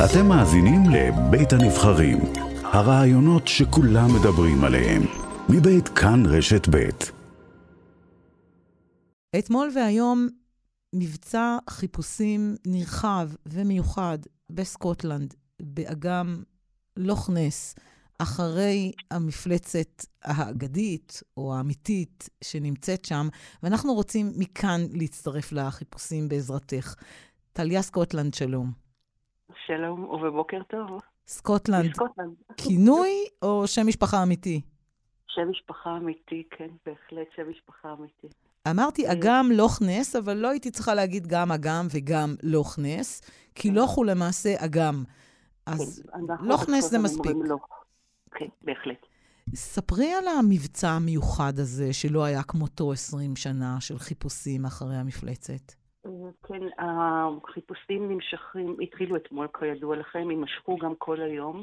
אתם מאזינים לבית הנבחרים, הרעיונות שכולם מדברים עליהם, מבית כאן רשת בית. אתמול והיום מבצע חיפושים נרחב ומיוחד בסקוטלנד, באגם לוכנס, אחרי המפלצת האגדית או האמיתית שנמצאת שם, ואנחנו רוצים מכאן להצטרף לחיפושים בעזרתך. טליה סקוטלנד, שלום. שלום ובוקר טוב. סקוטלנד, סקוטלנד. כינוי או שם משפחה אמיתי? שם משפחה אמיתי, כן, בהחלט שם משפחה אמיתי. אמרתי אה, אגם לוכנס, אבל לא הייתי צריכה להגיד גם אגם וגם לוכנס, כי כן. לוך הוא למעשה אגם. אז כן, לוכנס זה מספיק. כן, בהחלט. ספרי על המבצע המיוחד הזה, שלא היה כמותו 20 שנה של חיפושים אחרי המפלצת. כן, החיפושים נמשכים, התחילו אתמול כידוע לכם, יימשכו גם כל היום.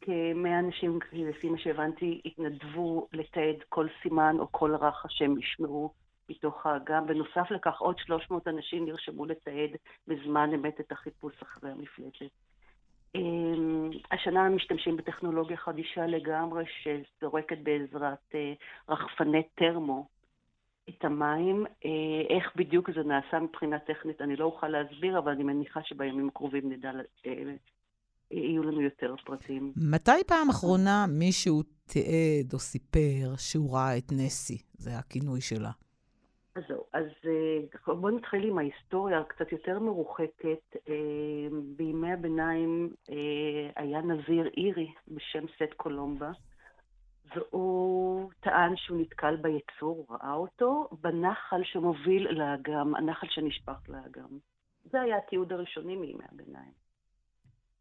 כמאה אנשים, לפי מה שהבנתי, התנדבו לתעד כל סימן או כל רחש שהם ישמעו מתוך האגם. בנוסף לכך, עוד 300 אנשים נרשמו לתעד בזמן אמת את החיפוש אחרי המפלצת. אמ, השנה משתמשים בטכנולוגיה חדישה לגמרי, שזורקת בעזרת אה, רחפני טרמו את המים. אה, איך בדיוק זה נעשה מבחינה טכנית אני לא אוכל להסביר, אבל אני מניחה שבימים הקרובים נדע, אה, יהיו לנו יותר פרטים. מתי פעם אחרונה מישהו תיעד או סיפר שהוא ראה את נסי? זה הכינוי שלה. אז זהו, אז אה, בואו נתחיל עם ההיסטוריה הקצת יותר מרוחקת. בימי הביניים היה נזיר אירי בשם סט קולומבה. והוא טען שהוא נתקל ביצור, ראה אותו, בנחל שמוביל לאגם, הנחל שנשפך לאגם. זה היה התיעוד הראשוני מימי הביניים.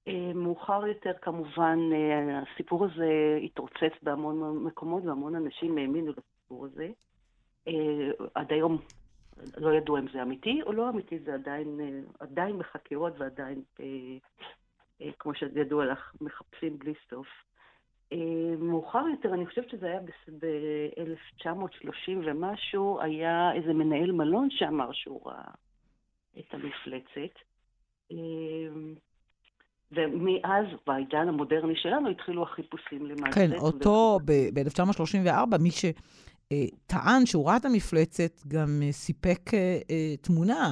אה, מאוחר יותר, כמובן, אה, הסיפור הזה התרוצץ בהמון מקומות והמון אנשים האמינו לסיפור הזה. אה, עד היום לא ידעו אם זה אמיתי או לא אמיתי, זה עדיין, עדיין בחקירות ועדיין, כמו שידוע לך, מחפשים בלי סוף. אה, מאוחר יותר, אני חושבת שזה היה ב-1930 ומשהו, היה איזה מנהל מלון שאמר שהוא ראה את המפלצת. אה, ומאז, בעידן המודרני שלנו, התחילו החיפושים למעשה. כן, אותו ב-1934, מי שטען שהוא ראה את המפלצת, גם סיפק אה, תמונה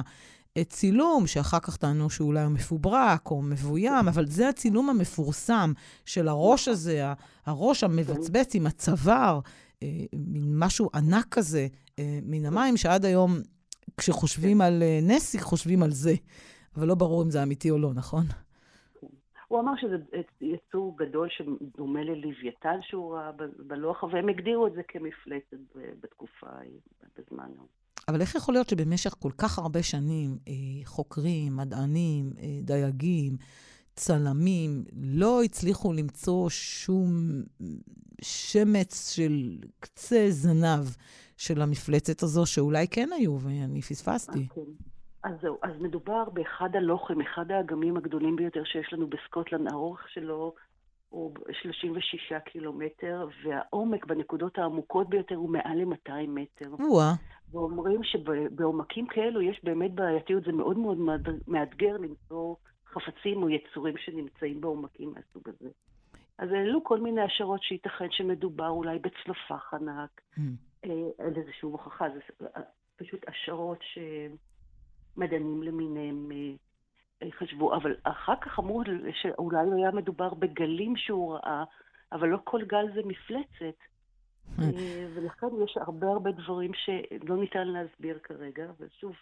צילום, שאחר כך טענו שאולי הוא מפוברק או מבוים, אבל זה הצילום המפורסם של הראש הזה, הראש המבצבץ עם הצוואר, אה, מין משהו ענק כזה, אה, מן המים, שעד היום, כשחושבים על אה, נסי, חושבים על זה. אבל לא ברור אם זה אמיתי או לא, נכון? הוא אמר שזה יצור גדול שדומה ללוויתן שהוא ראה בלוח, והם הגדירו את זה כמפלצת בתקופה ההיא, בזמנו. אבל איך יכול להיות שבמשך כל כך הרבה שנים אה, חוקרים, מדענים, אה, דייגים, צלמים, לא הצליחו למצוא שום שמץ של קצה זנב של המפלצת הזו, שאולי כן היו, ואני פספסתי. Okay. אוקיי. אז זהו, אז מדובר באחד הלוחם, אחד האגמים הגדולים ביותר שיש לנו בסקוטלנד, האורך שלו הוא 36 קילומטר, והעומק בנקודות העמוקות ביותר הוא מעל ל-200 מטר. וואה. ואומרים שבעומקים כאלו יש באמת בעייתיות, זה מאוד מאוד מאתגר למצוא חפצים או יצורים שנמצאים בעומקים מהסוג הזה. אז העלו כל מיני השערות שייתכן שמדובר אולי בצלופח ענק, mm. אה, אין איזושהי הוכחה, זה אה, פשוט השערות שמדענים למיניהם אה, חשבו, אבל אחר כך אמרו שאולי היה מדובר בגלים שהוא ראה, אבל לא כל גל זה מפלצת. אה, ולכן יש הרבה הרבה דברים שלא ניתן להסביר כרגע, ושוב,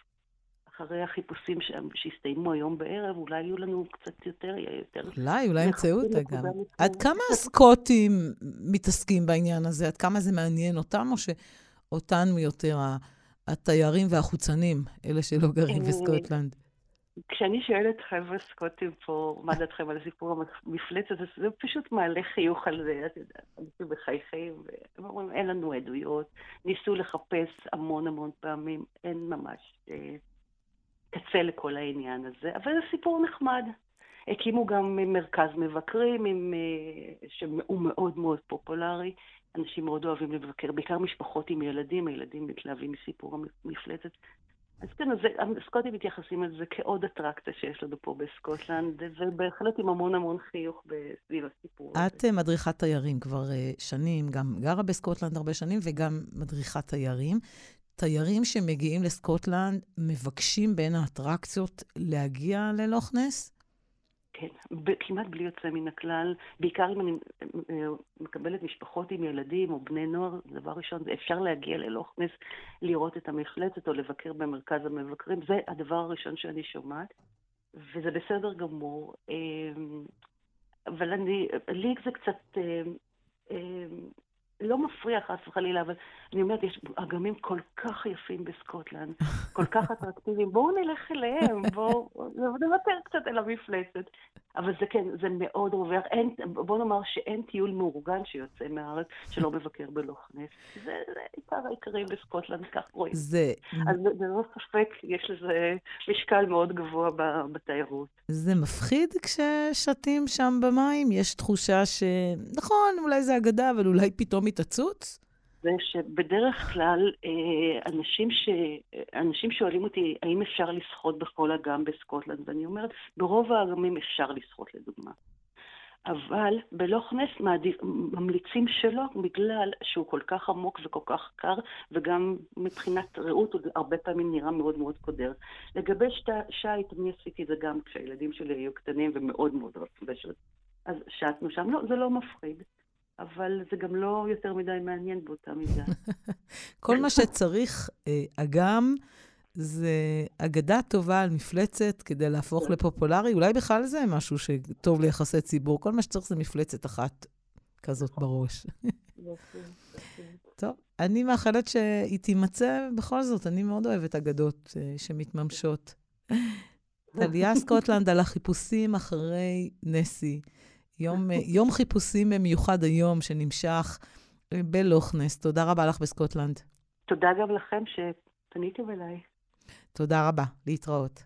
אחרי החיפושים שהסתיימו היום בערב, אולי יהיו לנו קצת יותר... יותר אולי, אולי ימצאו אותה גם. עד כמה הסקוטים מתעסקים בעניין הזה? עד כמה זה מעניין אותם, או שאותנו יותר התיירים והחוצנים, אלה שלא גרים אה, בסקוטלנד? כשאני שואלת חבר'ה סקוטים פה, מה דעתכם על הסיפור המפלצת, זה פשוט מעלה חיוך על זה, את יודעת, אנשים מחייכים, והם אומרים, אין לנו עדויות. ניסו לחפש המון המון פעמים, אין ממש אה, קצה לכל העניין הזה, אבל זה סיפור נחמד. הקימו גם מרכז מבקרים, עם, אה, שהוא מאוד מאוד פופולרי. אנשים מאוד אוהבים לבקר, בעיקר משפחות עם ילדים, הילדים מתלהבים מסיפור המפלצת. אז כן, אז הסקוטים מתייחסים לזה כעוד אטרקציה שיש לנו פה בסקוטלנד, ובהחלט עם המון המון חיוך סביב הסיפור הזה. את מדריכת תיירים כבר שנים, גם גרה בסקוטלנד הרבה שנים, וגם מדריכת תיירים. תיירים שמגיעים לסקוטלנד מבקשים בין האטרקציות להגיע ללוכנס? כן, כמעט בלי יוצא מן הכלל, בעיקר אם אני אה, מקבלת משפחות עם ילדים או בני נוער, דבר ראשון, אפשר להגיע ללוכנס, לראות את המפלצת או לבקר במרכז המבקרים, זה הדבר הראשון שאני שומעת, וזה בסדר גמור. אה, אבל אני, לי זה קצת אה, לא מפריע חס וחלילה, אבל אני אומרת, יש אגמים כל כך יפים בסקוטלנד, כל כך אטרקטיביים, בואו נלך אליהם, בואו נוותר קצת על המפלצת. אבל זה כן, זה מאוד רווח. אין, בוא נאמר שאין טיול מאורגן שיוצא מהארץ שלא מבקר בלוכנס. זה, זה עיקר העיקרים בסקוטלנד, כך רואים. זה... אז ללא ספק יש לזה משקל מאוד גבוה בתיירות. זה מפחיד כששתים שם במים? יש תחושה ש... נכון, אולי זה אגדה, אבל אולי פתאום יתעצוץ? זה שבדרך כלל אה, אנשים, ש... אנשים שואלים אותי האם אפשר לשחות בכל אגם בסקוטלנד, ואני אומרת, ברוב האגמים אפשר לשחות לדוגמה. אבל בלוך נס ממליצים שלא, בגלל שהוא כל כך עמוק וכל כך קר, וגם מבחינת ראות הוא הרבה פעמים נראה מאוד מאוד קודר. לגבי שת, שייט, אני עשיתי את זה גם כשהילדים שלי היו קטנים ומאוד מאוד רצו אז שטנו שם. לא, זה לא מפחיד. אבל זה גם לא יותר מדי מעניין באותה מידה. כל מה שצריך, אה, אגם, זה אגדה טובה על מפלצת כדי להפוך כן. לפופולרי. אולי בכלל זה משהו שטוב ליחסי ציבור. כל מה שצריך זה מפלצת אחת כזאת. בראש. טוב, אני מאחלת שהיא תימצא בכל זאת. אני מאוד אוהבת אגדות uh, שמתממשות. טליה סקוטלנד על החיפושים אחרי נסי. יום, יום חיפושים מיוחד היום שנמשך בלוכנס. תודה רבה לך בסקוטלנד. תודה גם לכם שפניתם אליי. תודה רבה. להתראות.